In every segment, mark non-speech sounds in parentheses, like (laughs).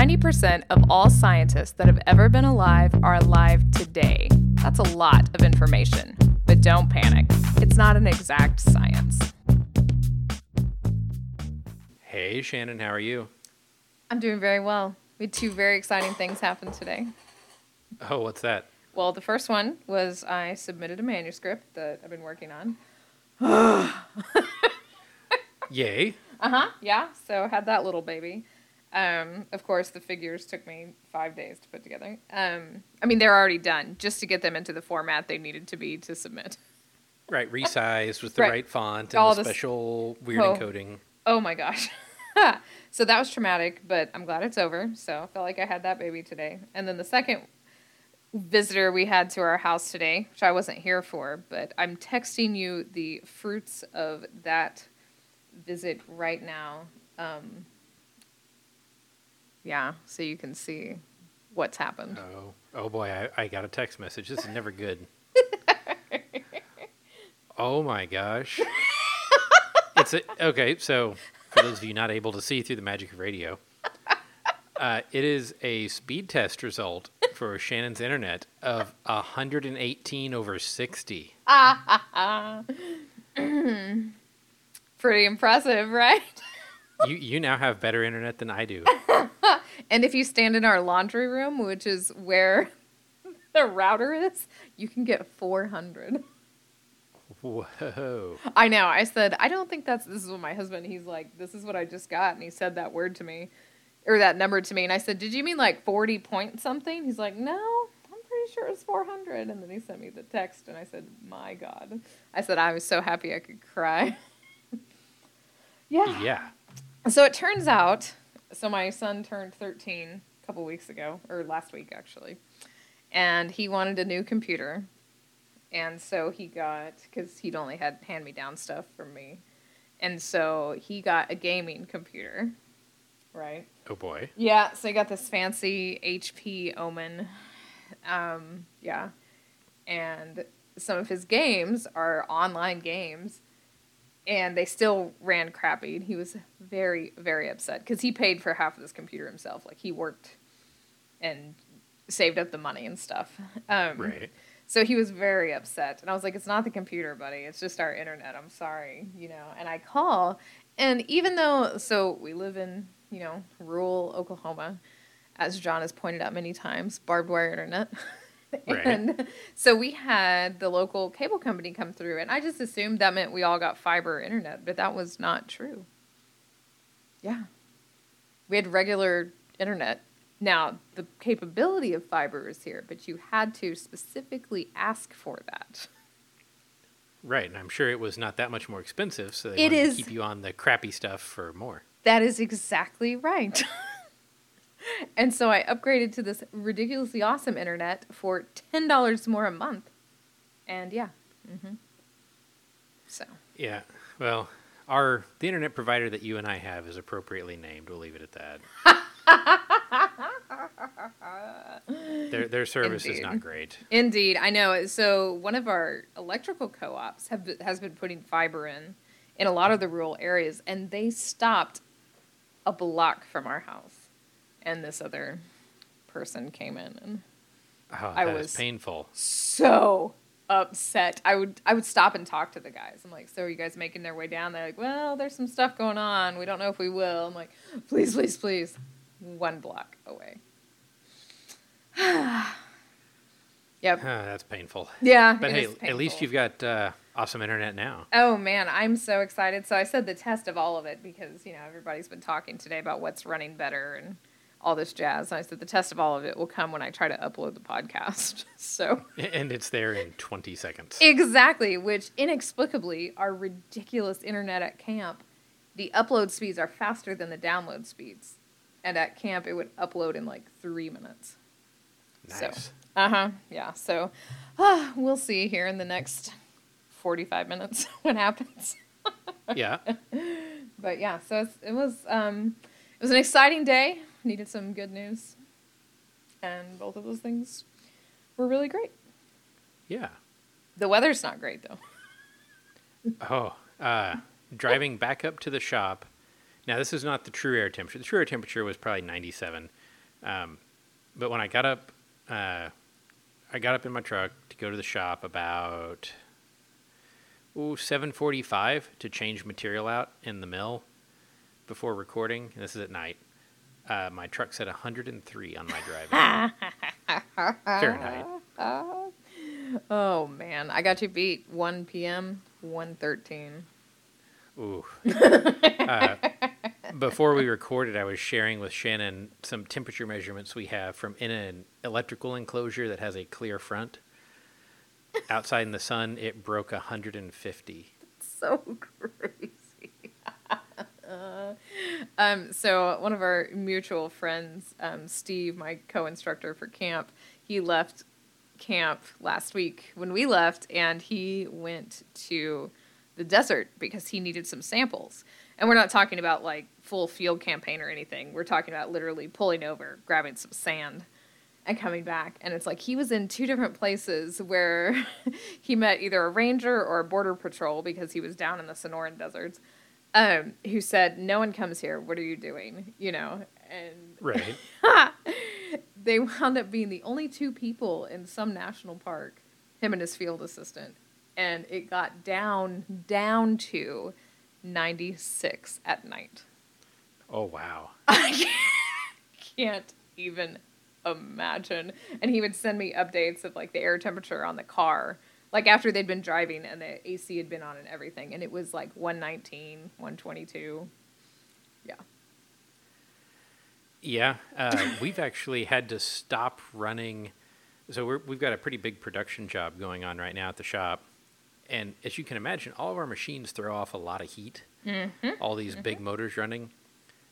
90% of all scientists that have ever been alive are alive today. That's a lot of information. But don't panic, it's not an exact science. Hey, Shannon, how are you? I'm doing very well. We had two very exciting things happen today. Oh, what's that? Well, the first one was I submitted a manuscript that I've been working on. Yay. (laughs) Uh huh. Yeah. So had that little baby. Um, of course, the figures took me five days to put together. Um, I mean, they're already done just to get them into the format they needed to be to submit. Right, (laughs) resized with the Right. right, font and All the this- special weird Oh. encoding. Oh my gosh. (laughs) so that was traumatic, but I'm glad it's over. So I felt like I had that baby today. And then the second visitor we had to our house today, which I wasn't here for, but I'm texting you the fruits of that visit right now. Um, yeah, so you can see what's happened. Oh, oh boy, I, I got a text message. This is never good. (laughs) oh my gosh. (laughs) it's a, okay. So, for those of you not able to see through the magic of radio, (laughs) uh, it is a speed test result for Shannon's internet of 118 over 60. Pretty impressive, right? You you now have better internet than I do. (laughs) And if you stand in our laundry room, which is where (laughs) the router is, you can get 400. Whoa. I know. I said, I don't think that's this is what my husband, he's like, this is what I just got. And he said that word to me or that number to me. And I said, Did you mean like 40 point something? He's like, No, I'm pretty sure it's 400. And then he sent me the text and I said, My God. I said, I was so happy I could cry. (laughs) yeah. Yeah. So it turns out, so my son turned 13 a couple weeks ago, or last week actually, and he wanted a new computer. And so he got, because he'd only had hand me down stuff from me. And so he got a gaming computer, right? Oh boy. Yeah, so he got this fancy HP Omen. Um, yeah. And some of his games are online games. And they still ran crappy. And he was very, very upset because he paid for half of this computer himself. Like he worked and saved up the money and stuff. Um, Right. so he was very upset. And I was like, it's not the computer, buddy. It's just our internet. I'm sorry, you know. And I call, and even though, so we live in, you know, rural Oklahoma, as John has pointed out many times, barbed wire internet. (laughs) (laughs) Right. and so we had the local cable company come through, and I just assumed that meant we all got fiber internet, but that was not true. Yeah. We had regular internet. Now, the capability of fiber is here, but you had to specifically ask for that. Right, and I'm sure it was not that much more expensive, so they It wanted is- to keep you on the crappy stuff for more. That is exactly right. (laughs) and so I upgraded to this ridiculously awesome internet for $10 more a month. And yeah. hmm So, Yeah. Well, our the internet provider that you and I have is appropriately named. We'll leave it at that. (laughs) their their service is not great. indeed, I know. So, one of our electrical co ops have, has been putting fiber in in a lot of the rural areas, and they stopped a block from our house. And this other person came in and Oh, I was- painful. so upset. I would I would stop and talk to the guys. I'm like, so are you guys making their way down? They're like, well, there's some stuff going on. We don't know if we will. I'm like, please, please, please. One block away. (sighs) yep. Ah, that's painful. Yeah. But hey, at least you've got uh, awesome internet now. Oh man, I'm so excited. So I said the test of all of it because, you know, everybody's been talking today about what's running better and all this jazz. And I said the test of all of it will come when I try to upload the podcast. (laughs) so And it's there in 20 seconds. Exactly, which inexplicably, our ridiculous internet at camp, the upload speeds are faster than the download speeds. And at camp, it would upload in like three minutes. So, Nice. uh huh, yeah. So, uh, we'll see here in the next 45 minutes (laughs) what happens. Yeah. (laughs) But yeah, so it's, it was um, it was an exciting day. (laughs) Needed some good news, and both of those things were really great. Yeah. The weather's not great though. (laughs) Oh, uh, driving back up to the shop. Now, this is not the true air temperature. The true air temperature was probably 97. Um, but when I got up, uh, I got up in my truck to go to the shop about ooh, 7:45 to change material out in the mill before recording. And this is at night. Uh, my truck said 103 on my drive. (laughs) Fahrenheit. Oh man, I got to beat 1 p.m. 113. Ooh. (laughs) uh, before we recorded, I was sharing with Shannon some temperature measurements we have from in an electrical enclosure that has a clear front. Outside in the sun, it broke 150. That's So (laughs) um, so one of our mutual friends, um, Steve, my co-instructor for camp, he left camp last week when we left, and he went to the desert because he needed some samples. And we're not talking about like full field campaign or anything. We're talking about literally pulling over, grabbing some sand, and coming back. And it's like he was in two different places where (laughs) he met either a ranger or a border patrol because he was down in the Sonoran deserts. Um, who said, "No one comes here. What are you doing?" You know, and Right. (laughs) they wound up being the only two people in some national park, him and his field assistant, and it got down down to 96 at night. Oh, wow. (laughs) I can't even imagine. And he would send me updates of like the air temperature on the car, like after they'd been driving and the AC had been on and everything, and it was like 119, 122. Yeah. Yeah, uh, (laughs) we've actually had to stop running. So we're, we've got a pretty big production job going on right now at the shop, and as you can imagine, all of our machines throw off a lot of heat. All these big motors running.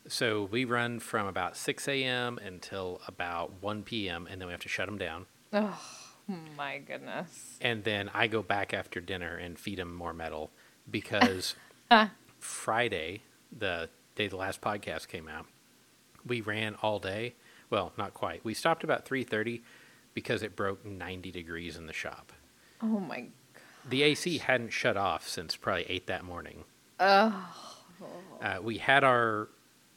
So we run from about 6 a.m. until about 1 p.m. and then we have to shut them down. Oh my goodness. And then I go back after dinner and feed him more metal because (laughs) Friday, the day the last podcast came out, we ran all day. Well, not quite. We stopped about 3:30 because it broke 90 degrees in the shop. Oh my. God. The AC hadn't shut off since probably 8 that morning. Oh. Uh, we had our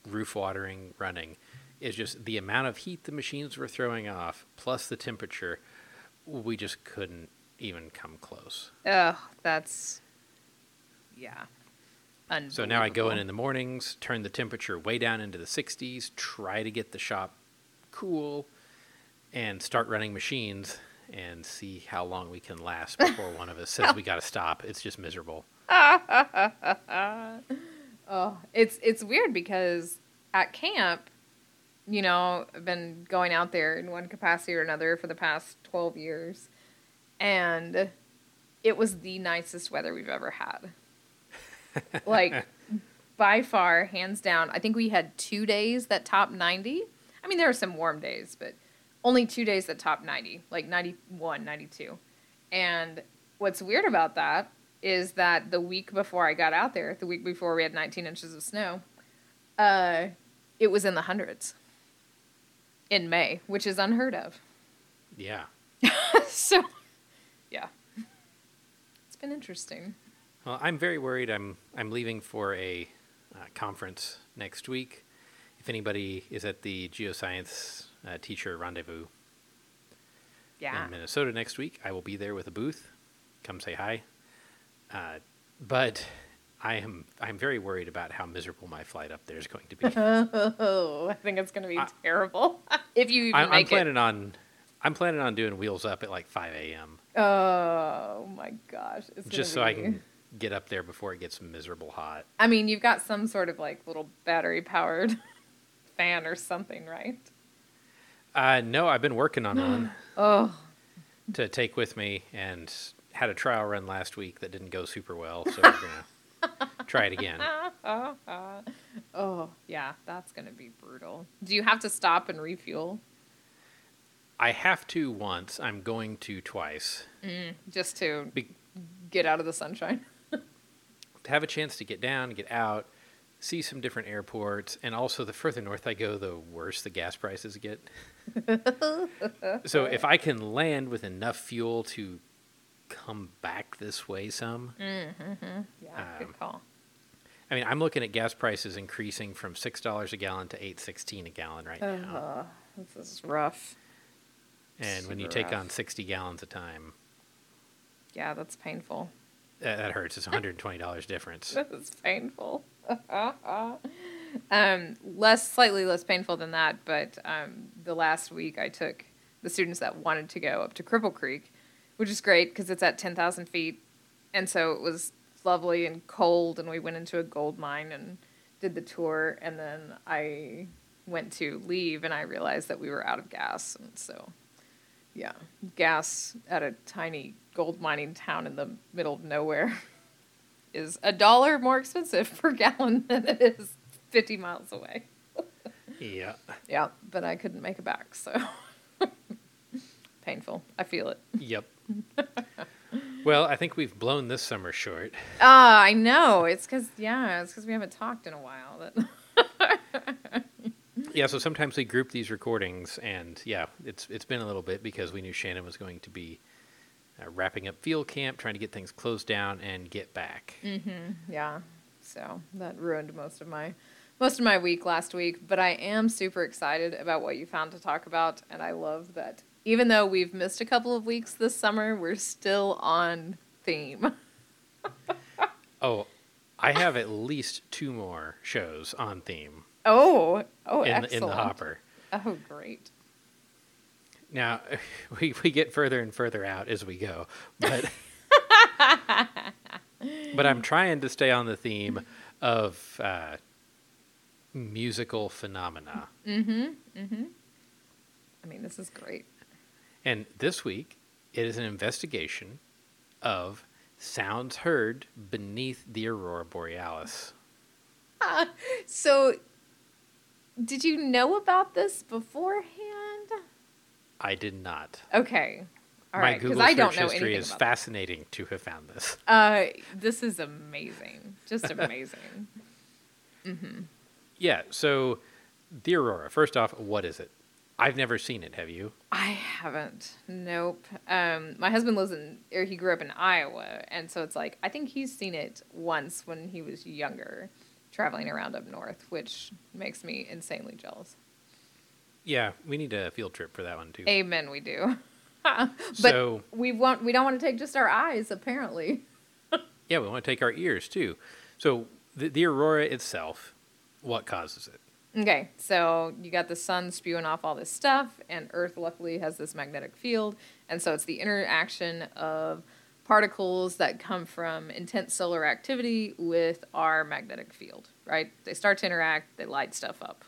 roof watering running. It's just the amount of heat the machines were throwing off plus the temperature, we just couldn't even come close. Oh, that's. Yeah. So now I go in in the mornings, turn the temperature way down into the 60s, try to get the shop cool, and start running machines and see how long we can last before (laughs) one of us says we got to stop. It's just miserable. (laughs) Oh, it's it's weird because at camp, you know, I've been going out there in one capacity or another for the past 12 years and it was the nicest weather we've ever had. (laughs) like by far, hands down. I think we had 2 days that top 90. I mean, there were some warm days, but only 2 days that top 90, like 91, 92. And what's weird about that is that the week before I got out there, the week before we had 19 inches of snow, uh, it was in the hundreds in May, which is unheard of. Yeah. (laughs) so, yeah, it's been interesting. Well, I'm very worried. I'm I'm leaving for a uh, conference next week. If anybody is at the geoscience uh, teacher rendezvous Yeah. in Minnesota next week, I will be there with a booth. Come say hi. Uh, but I am I'm very worried about how miserable my flight up there is going to be. (laughs) Oh, I think it's going to be I- terrible (laughs) if you even I'm, I'm make it. planning on I'm planning on doing wheels up at like 5 a.m. Oh my gosh! It's just so gonna I can get up there before it gets miserable hot. I mean, you've got some sort of like little battery powered (laughs) fan or something, right? Uh, no, I've been working on one (gasps) Oh, to take with me and had a trial run last week that didn't go super well, so we're gonna try it again. (laughs) oh, yeah, that's gonna be brutal. Do you have to stop and refuel I have to once. I'm going to twice. Mm, just to Be- get out of the sunshine? (laughs) to have a chance to get down, get out, see some different airports, and also the further north I go, the worse the gas prices get. (laughs) so if I can land with enough fuel to come back this way some, Yeah, Um, good call. I mean, I'm looking at gas prices increasing from six dollars a gallon to eight sixteen a gallon right now. Uh, this is rough. And when you take rough. on 60 gallons a time, Yeah, that's painful. that, that hurts. It's $120 difference. (laughs) That is painful. (laughs) um, less, slightly less painful than that, but um, the last week I took the students that wanted to go up to Cripple Creek, which is great because it's at 10,000 feet. And so it was lovely and cold, and we went into a gold mine and did the tour. And then I went to leave, and I realized that we were out of gas. And so, yeah, gas at a tiny gold mining town in the middle of nowhere (laughs) is a dollar more expensive (laughs) per gallon than it is 50 miles away. Yeah. Yeah, but I couldn't make it back, so (laughs) painful. I feel it. Yep. (laughs) well, I think we've blown this summer short. (laughs) Ah, I know. It's because yeah, it's because we haven't talked in a while. That (laughs) Yeah, so sometimes we group these recordings, and yeah, it's it's been a little bit because we knew Shannon was going to be uh, wrapping up field camp, trying to get things closed down and get back. yeah, so that ruined most of my most of my week last week. But I am super excited about what you found to talk about, and I love that even though we've missed a couple of weeks this summer, we're still on theme. (laughs) Oh, I have at least two more shows on theme Oh, oh, in the, excellent. in the hopper. Oh, great. Now, (laughs) we, we get further and further out as we go, but (laughs) but I'm trying to stay on the theme of uh, musical phenomena. Mm-hmm. Mm-hmm. I mean, this is great. And this week, it is an investigation of sounds heard beneath the aurora borealis. So, did you know about this beforehand? I did not. Okay. All My right, Google I don't search know history is fascinating to have found this. Uh, this is amazing. Just (laughs) amazing. Yeah, so the aurora. First off, what is it? I've never seen it. Have you? I haven't. Nope. Um, my husband lives in, or he grew up in Iowa, and so it's like I think he's seen it once when he was younger, traveling around up north, which makes me insanely jealous. Yeah, we need a field trip for that one too. Amen. We do. (laughs) but So- we want. We don't want to take just our eyes. Apparently. (laughs) Yeah, we want to take our ears too. So the, the aurora itself, what causes it? Okay, so you got the sun spewing off all this stuff, and Earth luckily has this magnetic field, and so it's the interaction of particles that come from intense solar activity with our magnetic field, right? They start to interact, they light stuff up.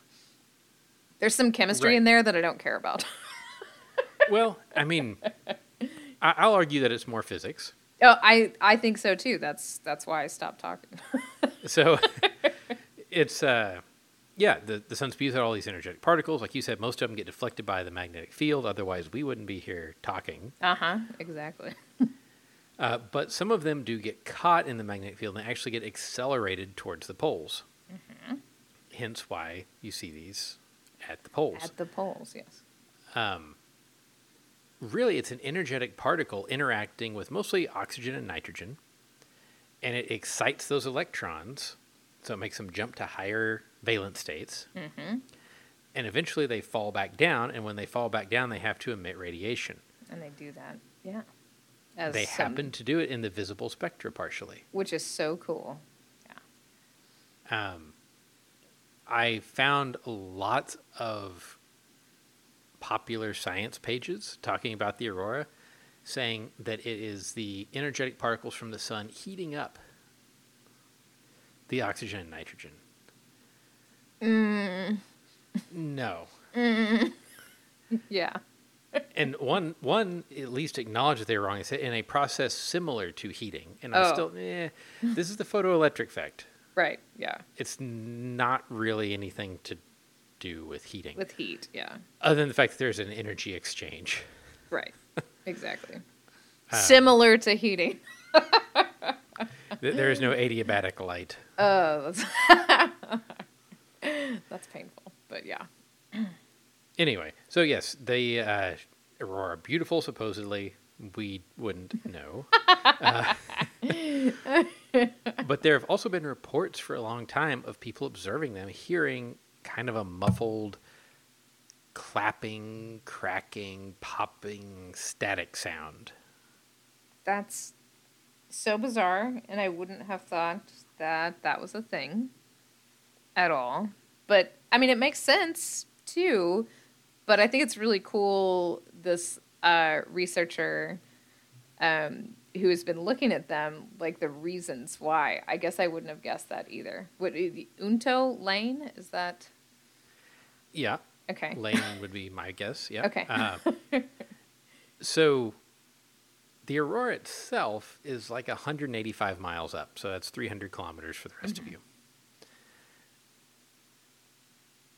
There's some chemistry Right. in there that I don't care about. (laughs) Well, I mean, I, I'll argue that it's more physics. oh, I I think so too. That's that's why I stopped talking. So (laughs) it's uh yeah, the the sun spews out all these energetic particles. Like you said, most of them get deflected by the magnetic field. Otherwise, we wouldn't be here talking. uh huh. Exactly. Uh, but some of them do get caught in the magnetic field and actually get accelerated towards the poles. Hmm. Hence why you see these at the poles. At the poles, yes. um, really, it's an energetic particle interacting with mostly oxygen and nitrogen, and it excites those electrons, so it makes them jump to higher valence states. Mm-hmm. And eventually, they fall back down, and when they fall back down, they have to emit radiation. And they do that, yeah. As they some- happen to do it in the visible spectra partially. which is so cool. Yeah. um, I found lots of popular science pages talking about the aurora, saying that it is the energetic particles from the sun heating up the oxygen and nitrogen. No. (laughs) Yeah. And one one at least acknowledged that they were wrong. They said in a process similar to heating. And I Oh. still, eh, this is the photoelectric effect. Right. Yeah. It's not really anything to do with heating. With heat. Yeah. other than the fact that there's an energy exchange. Right. Exactly. Uh, (laughs) Similar to heating. (laughs) Th- There is no adiabatic light. Oh, that's (laughs) that's painful. But yeah. Anyway, so yes, the uh, aurora beautiful. Supposedly, we wouldn't know. Uh, (laughs) but there have also been reports for a long time of people observing them, hearing kind of a muffled clapping, cracking, popping, static sound. That's so bizarre, and I wouldn't have thought that that was a thing at all. But I mean, it makes sense too. But I think it's really cool. This uh, researcher um, who has been looking at them, like the reasons why. I guess I wouldn't have guessed that either. What Unto Laine is that? Yeah. Okay. Laine would be my guess. Yeah. Okay. Uh, (laughs) so the aurora itself is like 185 miles up, so that's 300 kilometers for the rest Mm-hmm. of you.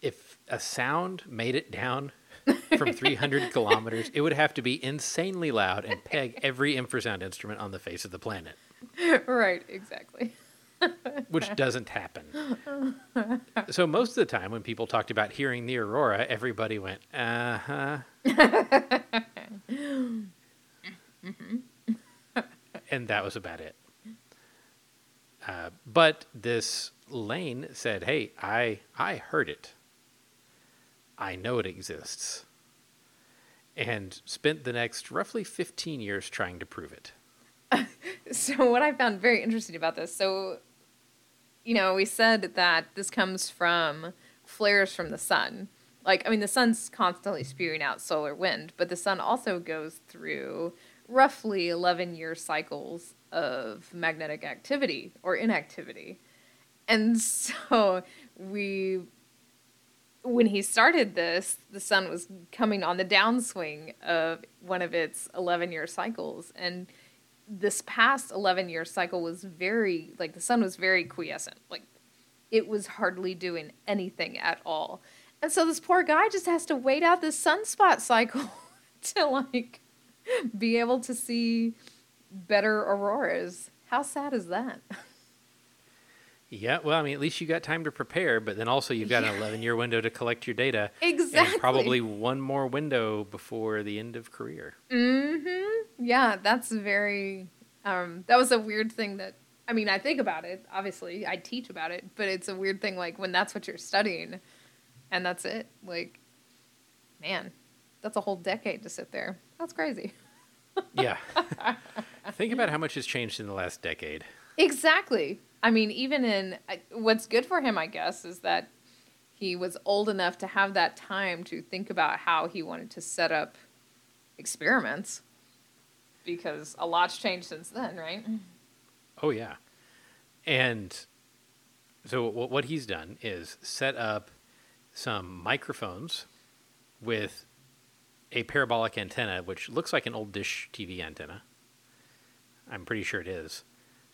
If a sound made it down (laughs) from 300 kilometers, it would have to be insanely loud and peg every infrasound instrument on the face of the planet, right. Exactly. (laughs) which doesn't happen. (laughs) So most of the time, when people talked about hearing the aurora, everybody went, "Uh huh." (laughs) and that was about it. Uh, but this Laine said, "Hey, I I heard it. I know it exists," and spent the next roughly fifteen years trying to prove it. (laughs) So what I found very interesting about this, so you know, we said that this comes from flares from the sun. Like, I mean, the sun's constantly spewing out solar wind, but the sun also goes through roughly 11 year cycles of magnetic activity or inactivity. And so we when he started this, the sun was coming on the downswing of one of its 11 year cycles. And this past 11 year cycle was very, like, the sun was very quiescent. Like, it was hardly doing anything at all. And so this poor guy just has to wait out this sunspot cycle (laughs) to, like, (laughs) be able to see better auroras. How sad is that? Yeah, well, I mean, at least you got time to prepare, but then also you've got an (laughs) 11 year window to collect your data. Exactly. And probably one more window before the end of career. Mm-hmm. Yeah, that's very. Um, that was a weird thing that. I mean, I think about it. Obviously, I teach about it, but it's a weird thing. Like when that's what you're studying, and that's it. Like, man, that's a whole decade to sit there. That's crazy. Yeah. (laughs) Think about how much has changed in the last decade. Exactly. I mean, even in uh, what's good for him, I guess, is that he was old enough to have that time to think about how he wanted to set up experiments. Because a lot's changed since then, right? Oh, yeah. And so what what he's done is set up some microphones with a parabolic antenna, which looks like an old dish TV antenna. I'm pretty sure it is.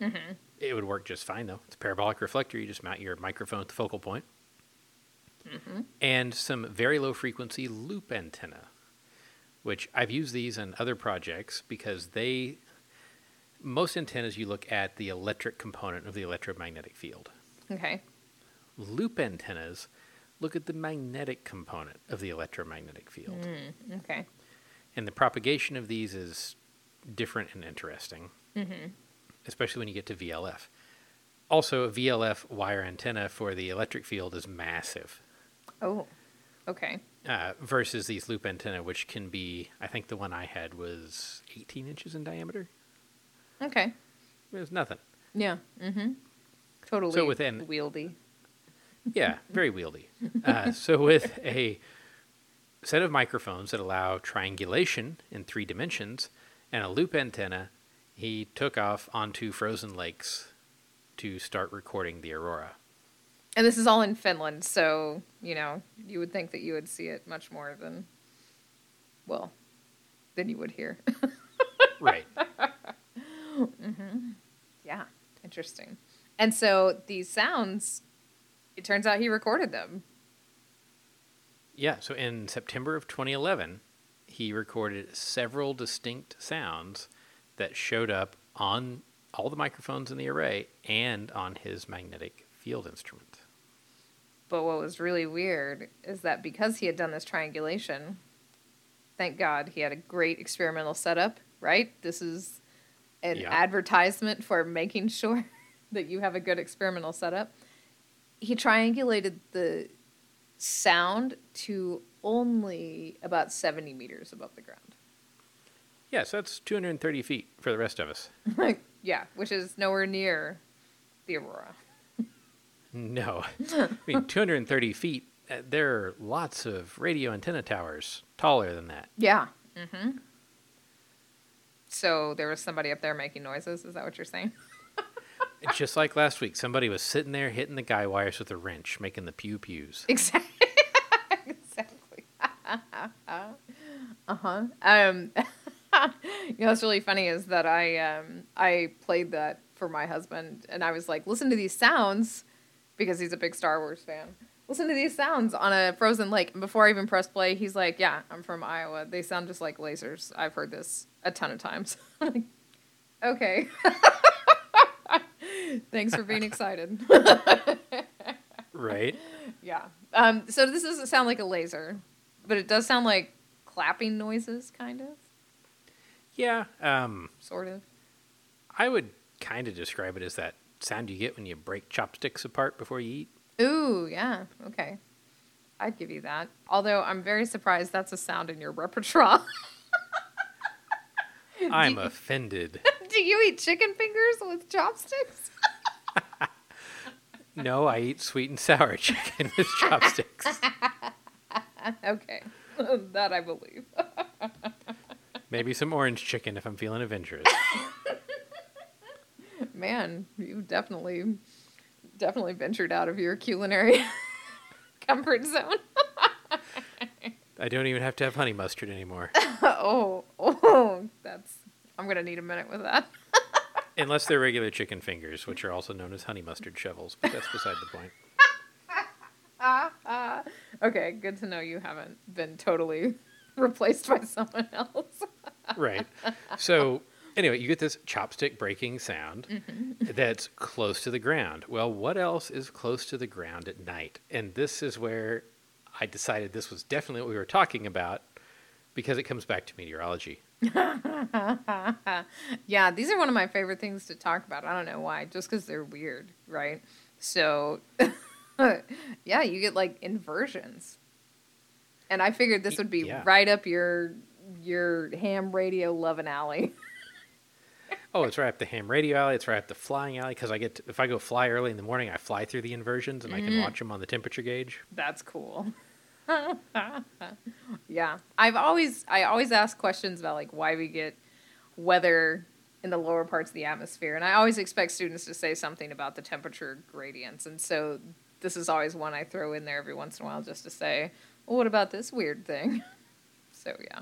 Mm-hmm. It would work just fine, though. It's a parabolic reflector. You just mount your microphone at the focal point. Mm-hmm. And some very low frequency loop antenna, which I've used these in other projects because they, most antennas, you look at the electric component of the electromagnetic field. Okay. Loop antennas look at the magnetic component of the electromagnetic field. Okay. And the propagation of these is different and interesting, especially when you get to VLF. Also, a VLF wire antenna for the electric field is massive Oh. Okay. uh, versus these loop antenna, which can be, I think the one I had was 18 inches in diameter. Okay. It was nothing. Yeah. Mm-hmm. Totally So within- wieldy. Yeah, (laughs) very wieldy. Uh, so with a set of microphones that allow triangulation in three dimensions and a loop antenna, he took off onto frozen lakes to start recording the aurora. And this is all in Finland, so, you know, you would think that you would see it much more than, well, than you would here. (laughs) Right. mm-hmm. yeah. Interesting. And so these sounds, it turns out he recorded them. Yeah, so in September of 2011, he recorded several distinct sounds that showed up on all the microphones in the array and on his magnetic field instrument. But what was really weird is that because he had done this triangulation, thank God he had a great experimental setup, right? This is an Yeah. advertisement for making sure (laughs) that you have a good experimental setup. He triangulated the sound to only about 70 meters above the ground. Yeah, so that's 230 feet for the rest of us. (laughs) yeah, which is nowhere near the aurora. (laughs) No. (laughs) I mean, 230 feet, uh, there are lots of radio antenna towers taller than that. Yeah. Mm-hmm. So there was somebody up there making noises. Is that what you're saying? Just like last week, somebody was sitting there hitting the guy wires with a wrench, making the pew pews. (laughs) Exactly. exactly. (laughs) uh huh. Um, (laughs) you know what's really funny is that I um I played that for my husband, and I was like, listen to these sounds, because he's a big Star Wars fan. Listen to these sounds on a frozen lake. And before I even press play, he's like, "Yeah, I'm from Iowa. They sound just like lasers. I've heard this a ton of times." I'm like, okay. Thanks for being excited. (laughs) Right? Yeah. Um, so this doesn't sound like a laser, but it does sound like clapping noises, kind of, Yeah. Um, sort of. I would kind of describe it as that sound you get when you break chopsticks apart before you eat. Ooh, yeah. Okay. I'd give you that. Although I'm very surprised that's a sound in your repertoire. (laughs) I'm offended. (laughs) Do you eat chicken fingers with chopsticks? (laughs) No, I eat sweet and sour (laughs) chicken with chopsticks. (laughs) okay. that I believe. Maybe some orange chicken if I'm feeling adventurous. Man, you definitely definitely ventured out of your culinary comfort zone. I don't even have to have honey mustard anymore. oh, oh, that's I'm going to need a minute with that. Unless they're regular chicken fingers, which are also known as honey mustard shovels, but that's beside the point. (laughs) Okay, good to know you haven't been totally (laughs) replaced by someone else. (laughs) Right. So, anyway, you get this chopstick breaking sound Mm-hmm. that's close to the ground. Well, what else is close to the ground at night? And this is where I decided this was definitely what we were talking about because it comes back to meteorology. (laughs) yeah, these are one of my favorite things to talk about. I don't know why, just because they're weird, right? So, (laughs) yeah, you get like inversions, and I figured this would be Yeah. right up your your ham radio loving alley. (laughs) Oh, it's right up the ham radio alley. It's right up the flying alley because I get to, if I go fly early in the morning, I fly through the inversions and I Mm. can watch them on the temperature gauge. That's cool. Yeah, I've always I always ask questions about like why we get weather in the lower parts of the atmosphere, and I always expect students to say something about the temperature gradients, and so this is always one I throw in there every once in a while just to say, well, what about this weird thing? (laughs) So yeah,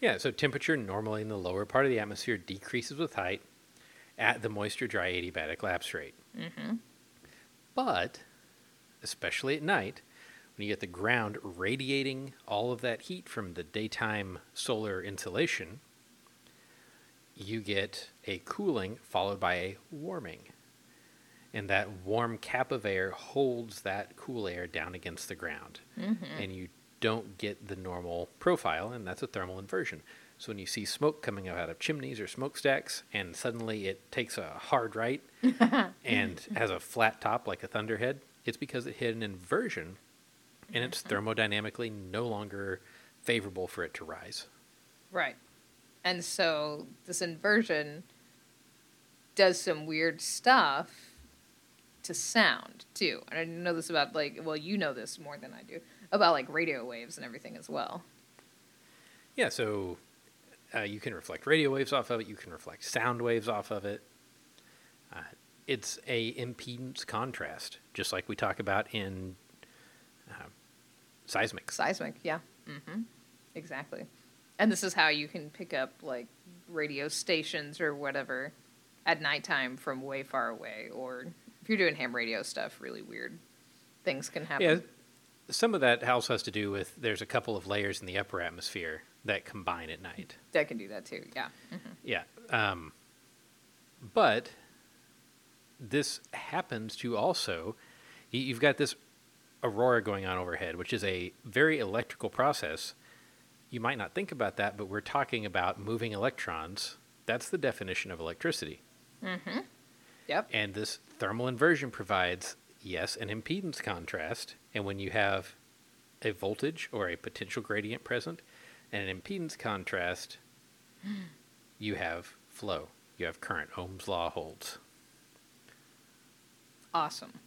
Yeah, so temperature normally in the lower part of the atmosphere decreases with height at the moisture dry adiabatic lapse rate. mm-hmm. But, especially at night, when you get the ground radiating all of that heat from the daytime solar insolation, you get a cooling followed by a warming. And that warm cap of air holds that cool air down against the ground. Mm-hmm. And you don't get the normal profile, and that's a thermal inversion. So when you see smoke coming out of chimneys or smokestacks, and suddenly it takes a hard right (laughs) and has a flat top like a thunderhead, it's because it hit an inversion, and it's thermodynamically no longer favorable for it to rise. right, and so this inversion does some weird stuff to sound too. And I know this about like well, you know this more than I do about like radio waves and everything as well. Yeah, so uh, you can reflect radio waves off of it. You can reflect sound waves off of it. Uh, it's a impedance contrast, just like we talk about in uh, seismics. Seismic, yeah. Mm-hmm. Exactly. And this is how you can pick up like radio stations or whatever at nighttime from way far away, or if you're doing ham radio stuff, really weird things can happen. Yeah, some of that also has to do with there's a couple of layers in the upper atmosphere that combine at night. That can do that too. Yeah. Mhm. Yeah. Um, but this happens to also, you've got this aurora going on overhead, which is a very electrical process. You might not think about that, but we're talking about moving electrons. That's the definition of electricity. Mm-hmm. Yep. And this thermal inversion provides, yes, an impedance contrast. And when you have a voltage or a potential gradient present, and an impedance contrast, (gasps) you have flow. You have current. Ohm's law holds. Awesome.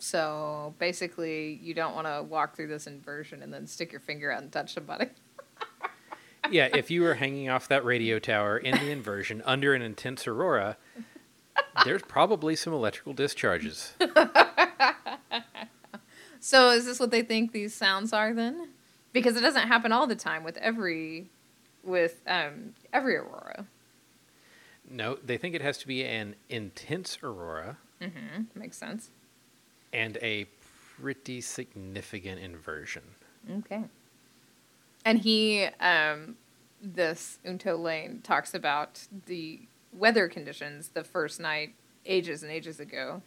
So basically, you don't want to walk through this inversion and then stick your finger out and touch somebody. (laughs) yeah, if you were hanging off that radio tower in the inversion under an intense aurora, there's probably some electrical discharges. (laughs) so is this what they think these sounds are then? Because it doesn't happen all the time with every with um, every aurora. No, they think it has to be an intense aurora. Mm-hmm. Makes sense. And a pretty significant inversion. Okay. And he, um, this Unto Laine talks about the weather conditions the first night, ages and ages ago,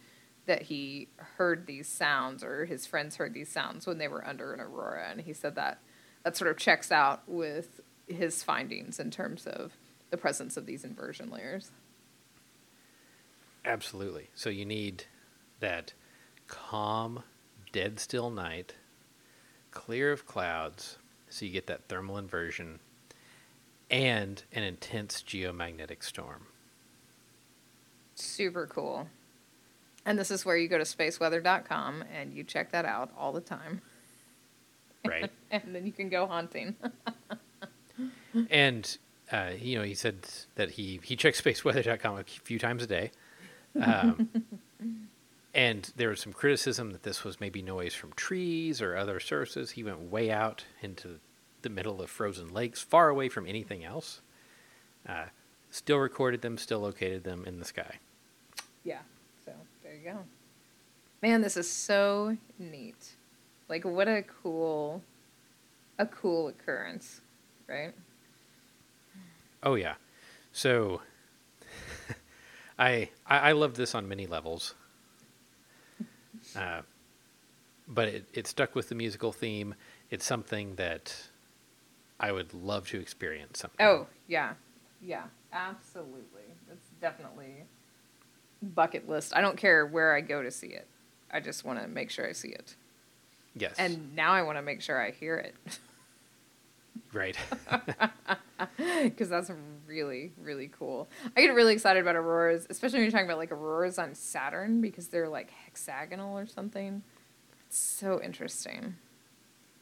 that he heard these sounds or his friends heard these sounds when they were under an aurora. And he said that that sort of checks out with his findings in terms of the presence of these inversion layers. Absolutely. So you need that calm, dead still night, clear of clouds, so you get that thermal inversion, and an intense geomagnetic storm. Super cool. And this is where you go to spaceweather.com and you check that out all the time. (laughs) Right. and then you can go hunting. (laughs) and uh, you know, he said that he he checks spaceweather.com a few times a day. Um, (laughs) and there was some criticism that this was maybe noise from trees or other sources. He went way out into the middle of frozen lakes, far away from anything else. Uh, still recorded them, still located them in the sky. Yeah. So there you go. Man, this is so neat. Like what a cool a cool occurrence, right? Oh yeah. So (laughs) I, I I love this on many levels. Uh, but it, it stuck with the musical theme. It's something that I would love to experience sometime. Oh, yeah. Yeah, absolutely. It's definitely bucket list. I don't care where I go to see it. I just want to make sure I see it. Yes. And now I want to make sure I hear it. (laughs) right. (laughs) Because that's really, really cool. I get really excited about auroras, especially when you're talking about like auroras on Saturn because they're like hexagonal or something. It's so interesting.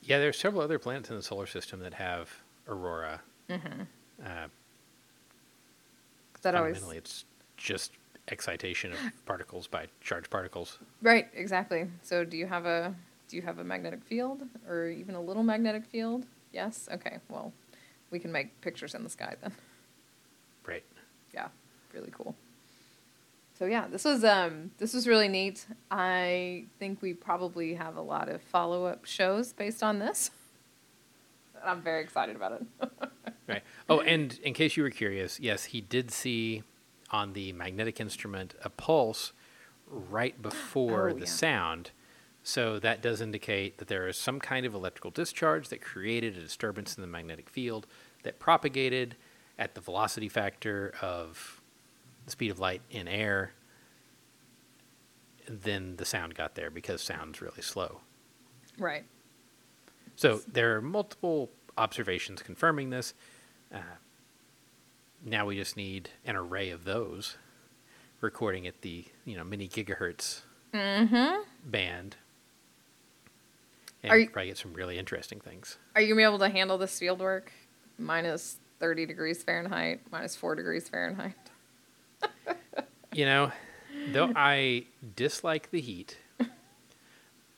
Yeah, there's several other planets in the solar system that have aurora. Mm-hmm. Uh, that fundamentally, always it's just excitation of (gasps) particles by charged particles. right, exactly. So, do you have a do you have a magnetic field or even a little magnetic field? Yes. Okay. Well, we can make pictures in the sky then. Right. Yeah, really cool. So yeah, this was um this was really neat. I think we probably have a lot of follow up shows based on this. And I'm very excited about it. (laughs) Right. Oh, and in case you were curious, yes, he did see on the magnetic instrument a pulse right before Oh, the yeah. sound. So that does indicate that there is some kind of electrical discharge that created a disturbance in the magnetic field that propagated at the velocity factor of the speed of light in air. Then the sound got there because sound's really slow. right. So there are multiple observations confirming this. Uh, now we just need an array of those recording at the you know many gigahertz Mm-hmm. band, and Are you- probably get some really interesting things. Are you gonna be able to handle this field work? Minus thirty degrees Fahrenheit, minus four degrees Fahrenheit. (laughs) You know, though I dislike the heat,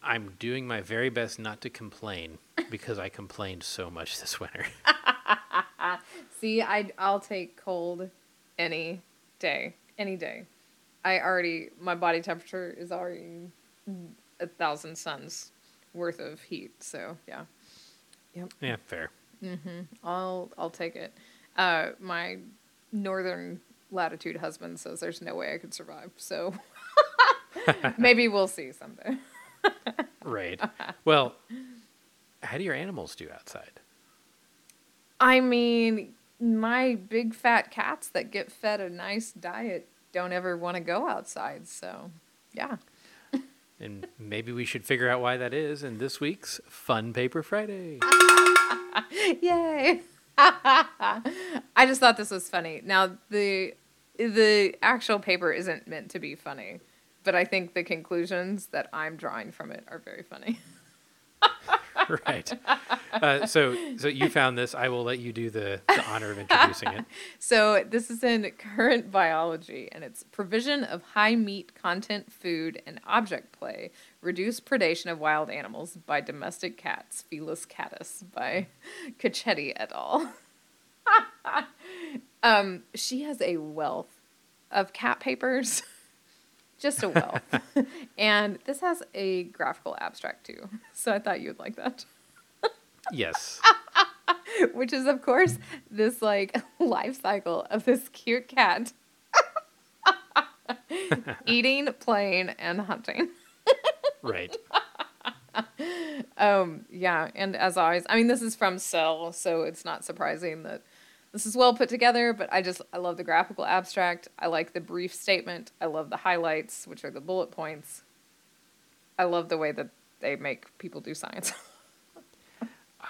I'm doing my very best not to complain because I complained so much (laughs) this winter. (laughs) See, I I'll take cold any day, any day. I already my body temperature is already a thousand suns worth of heat. So yeah, yep. yeah, fair. Mm-hmm. I'll I'll take it. Uh, my northern latitude husband says there's no way I could survive. So (laughs) (laughs) maybe we'll see someday. (laughs) Right. Well, how do your animals do outside? I mean, my big fat cats that get fed a nice diet don't ever want to go outside. So yeah, And maybe we should figure out why that is in this week's Fun Paper Friday. (laughs) Yay! (laughs) I just thought this was funny. Now the the actual paper isn't meant to be funny, but I think the conclusions that I'm drawing from it are very funny. (laughs) (laughs) right. Uh, so, so you found this. I will let you do the, the honor of introducing it. (laughs) So this is in current biology, and it's provision of high meat content food and object play reduce predation of wild animals by domestic cats. Felis catus by (laughs) Cecchetti et al. um, she has a wealth of cat papers. Just a wealth. (laughs) and this has a graphical abstract too. So I thought you would like that. Yes. (laughs) Which is, of course, this like (laughs) life cycle of this cute cat eating, playing, and hunting. Right. Um, yeah, and as always, I mean, this is from Cell, so it's not surprising that this is well put together. But I just I love the graphical abstract. I like the brief statement. I love the highlights, which are the bullet points. I love the way that they make people do science. (laughs)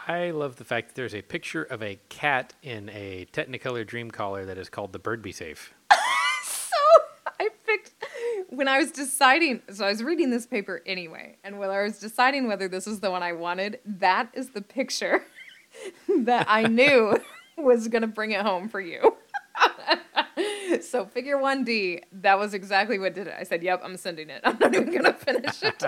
I love the fact that there's a picture of a cat in a Technicolor Dream Collar that is called the Bird Be Safe. (laughs) so I picked when I was deciding. So I was reading this paper anyway, and when I was deciding whether this is the one I wanted, that is the picture (laughs) that I knew (laughs) was gonna bring it home for you. (laughs) so figure 1D, that was exactly what did it. I said, "Yep, I'm sending it. I'm not even gonna (laughs) finish it."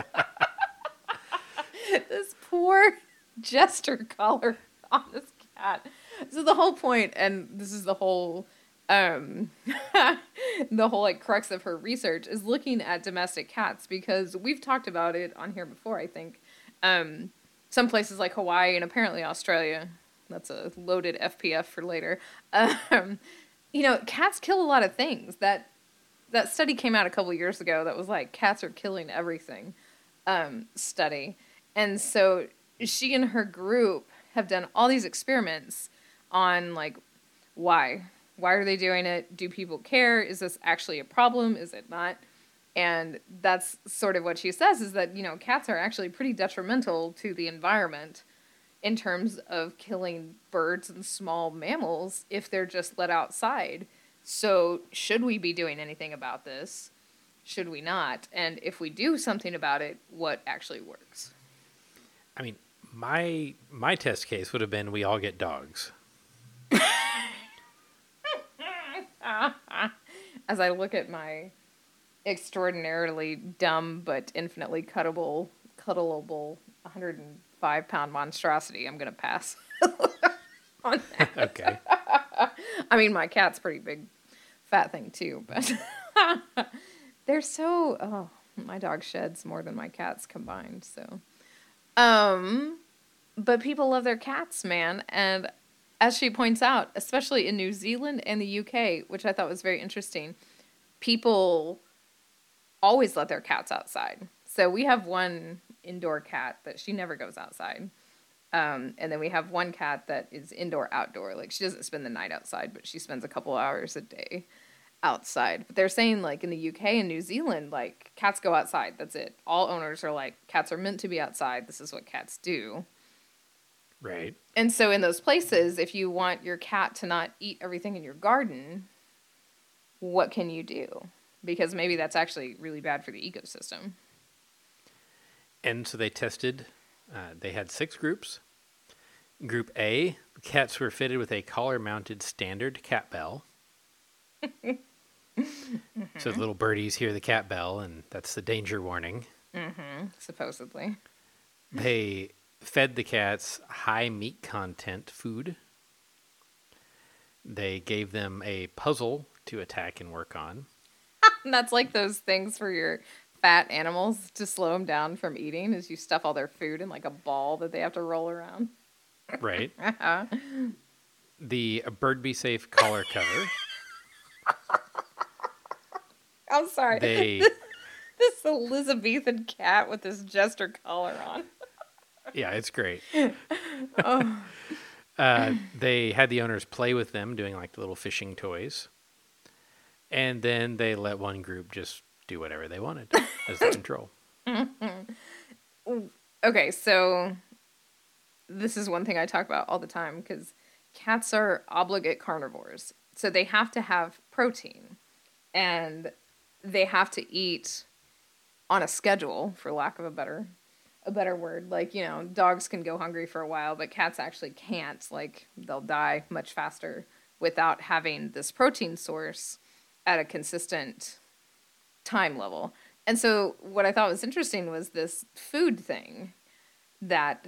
this poor jester collar on this cat. So the whole point, and this is the whole um the whole like crux of her research is looking at domestic cats because we've talked about it on here before i think um some places like hawaii and apparently australia that's a loaded fpf for later. Um you know cats kill a lot of things. That that study came out a couple years ago that was like cats are killing everything um study. And so she and her group have done all these experiments on like why? Why are they doing it? Do people care? Is this actually a problem? Is it not? And that's sort of what she says is that you know cats are actually pretty detrimental to the environment in terms of killing birds and small mammals if they're just let outside. So should we be doing anything about this? Should we not? And if we do something about it what actually works? I mean, my my test case would have been we all get dogs. (laughs) as I look at my extraordinarily dumb but infinitely cuttable, cuddleable 105 pound monstrosity, I'm gonna pass (laughs) on that. Okay. (laughs) I mean, my cat's pretty big, fat thing too, but (laughs) they're so. Oh, my dog sheds more than my cats combined. So, um, but people love their cats, man, and as she points out, especially in New Zealand and the UK, which I thought was very interesting, people always let their cats outside. So we have one indoor cat that she never goes outside. Um, and then we have one cat that is indoor outdoor. Like she doesn't spend the night outside, but she spends a couple hours a day outside. But they're saying like in the UK and New Zealand, like cats go outside. That's it. All owners are like cats are meant to be outside. This is what cats do. Right. And so in those places, if you want your cat to not eat everything in your garden, what can you do? Because maybe that's actually really bad for the ecosystem. And so they tested. Uh, they had six groups. Group A, cats were fitted with a collar-mounted standard cat bell. So the little birdies hear the cat bell, and that's the danger warning. Mm-hmm. Supposedly. They fed the cats high meat content food. They gave them a puzzle to attack and work on. (laughs) That's like those things for your fat animals to slow them down from eating is you stuff all their food in like a ball that they have to roll around. Right. (laughs) the Bird Be Safe collar cover. I'm sorry. They (laughs) this Elizabethan cat with this jester collar on. yeah, it's great. (laughs) Oh. Uh, they had the owners play with them, doing like the little fishing toys, and then they let one group just do whatever they wanted as the (laughs) control. Mm-hmm. okay, so this is one thing I talk about all the time because cats are obligate carnivores. So they have to have protein and they have to eat on a schedule for lack of a better a better word. Like, you know, dogs can go hungry for a while, but cats actually can't. Like they'll die much faster without having this protein source at a consistent time level. And so what I thought was interesting was this food thing that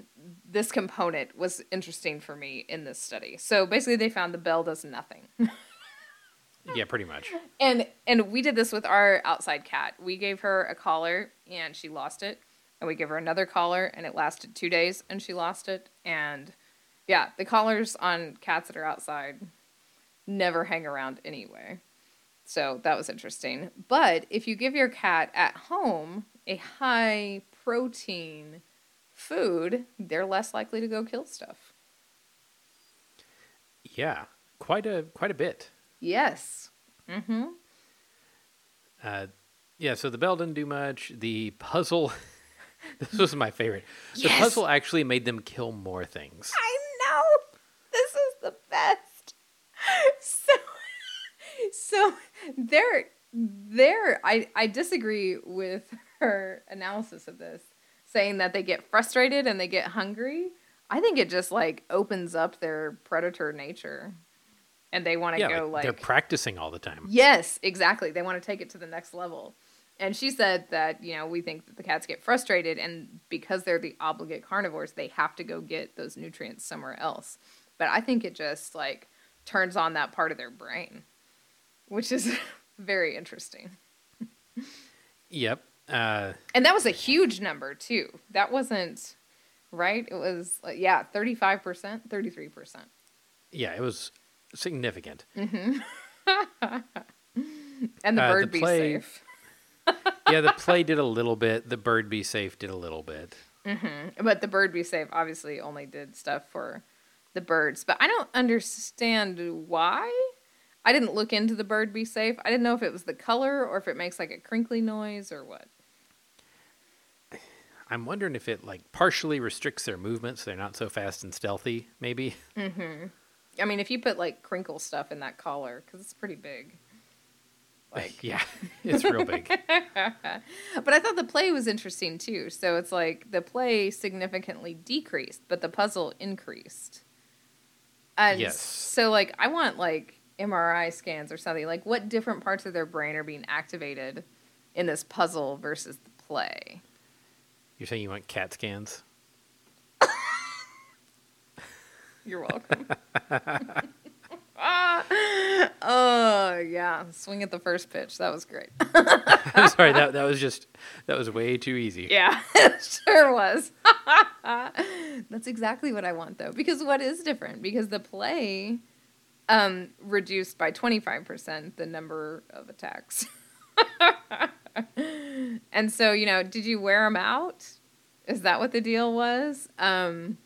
this component was interesting for me in this study. So basically they found the bell does nothing. (laughs) yeah, pretty much. And and we did this with our outside cat. We gave her a collar and she lost it. And we gave her another collar and it lasted 2 days and she lost it and yeah, the collars on cats that are outside never hang around anyway. So that was interesting. But if you give your cat at home a high protein food, they're less likely to go kill stuff. Yeah, quite a quite a bit. Yes. Mm-hmm. Uh, yeah. So the bell didn't do much. The puzzle. (laughs) this was my favorite. The Yes! puzzle actually made them kill more things. I know. This is the best. (laughs) So (laughs) so there there I I disagree with her analysis of this saying that they get frustrated and they get hungry. I think it just like opens up their predator nature and they want to Yeah, go like, like they're practicing all the time. Yes, exactly. They want to take it to the next level. And she said that, you know, we think that the cats get frustrated and because they're the obligate carnivores, they have to go get those nutrients somewhere else. But I think it just like turns on that part of their brain, which is (laughs) very interesting. Yep. Uh, And that was a huge number too. That wasn't right. It was like, yeah, 35%, 33%. yeah, it was significant. (laughs) And the Uh, the bird be play- safe. (laughs) yeah, the play did a little bit. The bird be safe did a little bit. But the bird be safe obviously only did stuff for the birds. But I don't understand why. I didn't look into the bird be safe. I didn't know if it was the color or if it makes like a crinkly noise or what. I'm wondering if it like partially restricts their movements. So they're not so fast and stealthy. Maybe. Mm-hmm. I mean, if you put like crinkle stuff in that collar, because it's pretty big. Like, (laughs) yeah, it's real big. (laughs) but I thought the play was interesting too. So it's like the play significantly decreased, but the puzzle increased. And Yes. so like I want like MRI scans or something. Like what different parts of their brain are being activated in this puzzle versus the play? You're saying you want cat scans? (laughs) You're welcome. (laughs) oh yeah, swing at the first pitch. That was great. (laughs) I'm sorry, that that was just that was way too easy. Yeah, it sure was. That's exactly what I want though. Because what is different? Because the play um reduced by 25% the number of attacks. (laughs) and so, you know, did you wear them out? Is that what the deal was? Um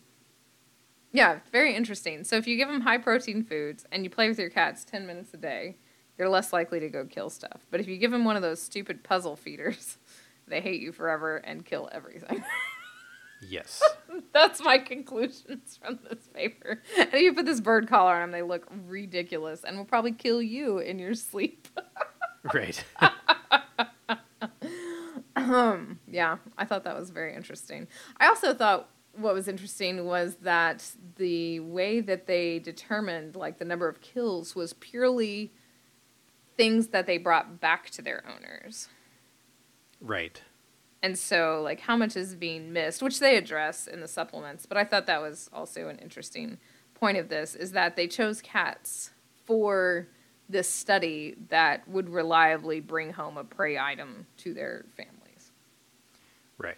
yeah, very interesting. So if you give them high protein foods and you play with your cats 10 minutes a day, they're less likely to go kill stuff. But if you give them one of those stupid puzzle feeders, (laughs) they hate you forever and kill everything. (laughs) Yes. (laughs) That's my conclusions from this paper. And if you put this bird collar on them, they look ridiculous and will probably kill you in your sleep. (laughs) right. Um, yeah, I thought that was very interesting. I also thought what was interesting was that the way that they determined like the number of kills was purely things that they brought back to their owners. right. And so, like, how much is being missed, which they address in the supplements. But I thought that was also an interesting point of this is that they chose cats for this study that would reliably bring home a prey item to their families. Right.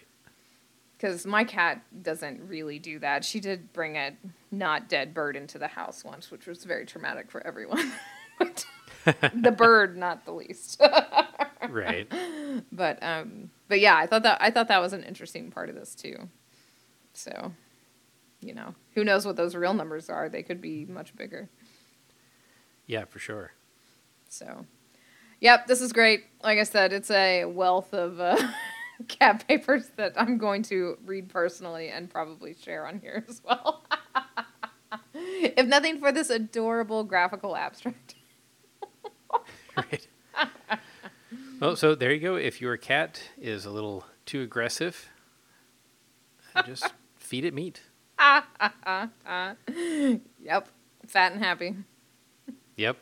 Because my cat doesn't really do that. She did bring a not dead bird into the house once, which was very traumatic for everyone. (laughs) but the (laughs) bird, not the least. (laughs) Right. but um but yeah i thought that i thought that was an interesting part of this too so you know who knows what those real numbers are they could be much bigger Yeah, for sure. so yep this is great like i said it's a wealth of uh, (laughs) cat papers that I'm going to read personally and probably share on here as well. if nothing for this adorable graphical abstract. Right. Well, so there you go. If your cat is a little too aggressive, just feed it meat. (laughs) Yep, fat and happy. Yep.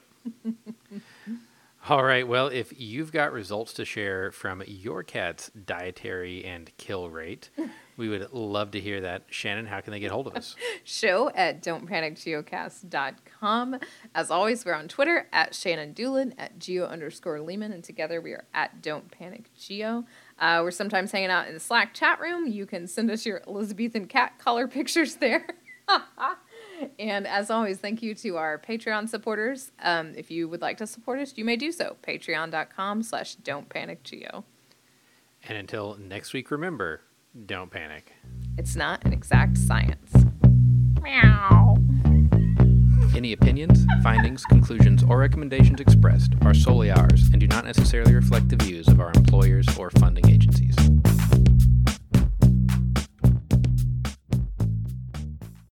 All right. Well, if you've got results to share from your cat's dietary and kill rate, we would love to hear that. Shannon, how can they get hold of us? (laughs) Show at don'tpanicgeocast.com. As always, we're on Twitter at Shannon Dulin, at geo underscore Leeman, and together we are at Don't Panic Geo. Uh, we're sometimes hanging out in the Slack chat room. You can send us your Elizabethan cat collar (laughs) pictures there. (laughs) and as always, thank you to our Patreon supporters. Um, if you would like to support us, you may do so. Patreon.com slash Don't Panic Geo. And until next week, remember don't panic. It's not an exact science. Meow. Any opinions, findings, conclusions, or recommendations expressed are solely ours and do not necessarily reflect the views of our employers or funding agencies.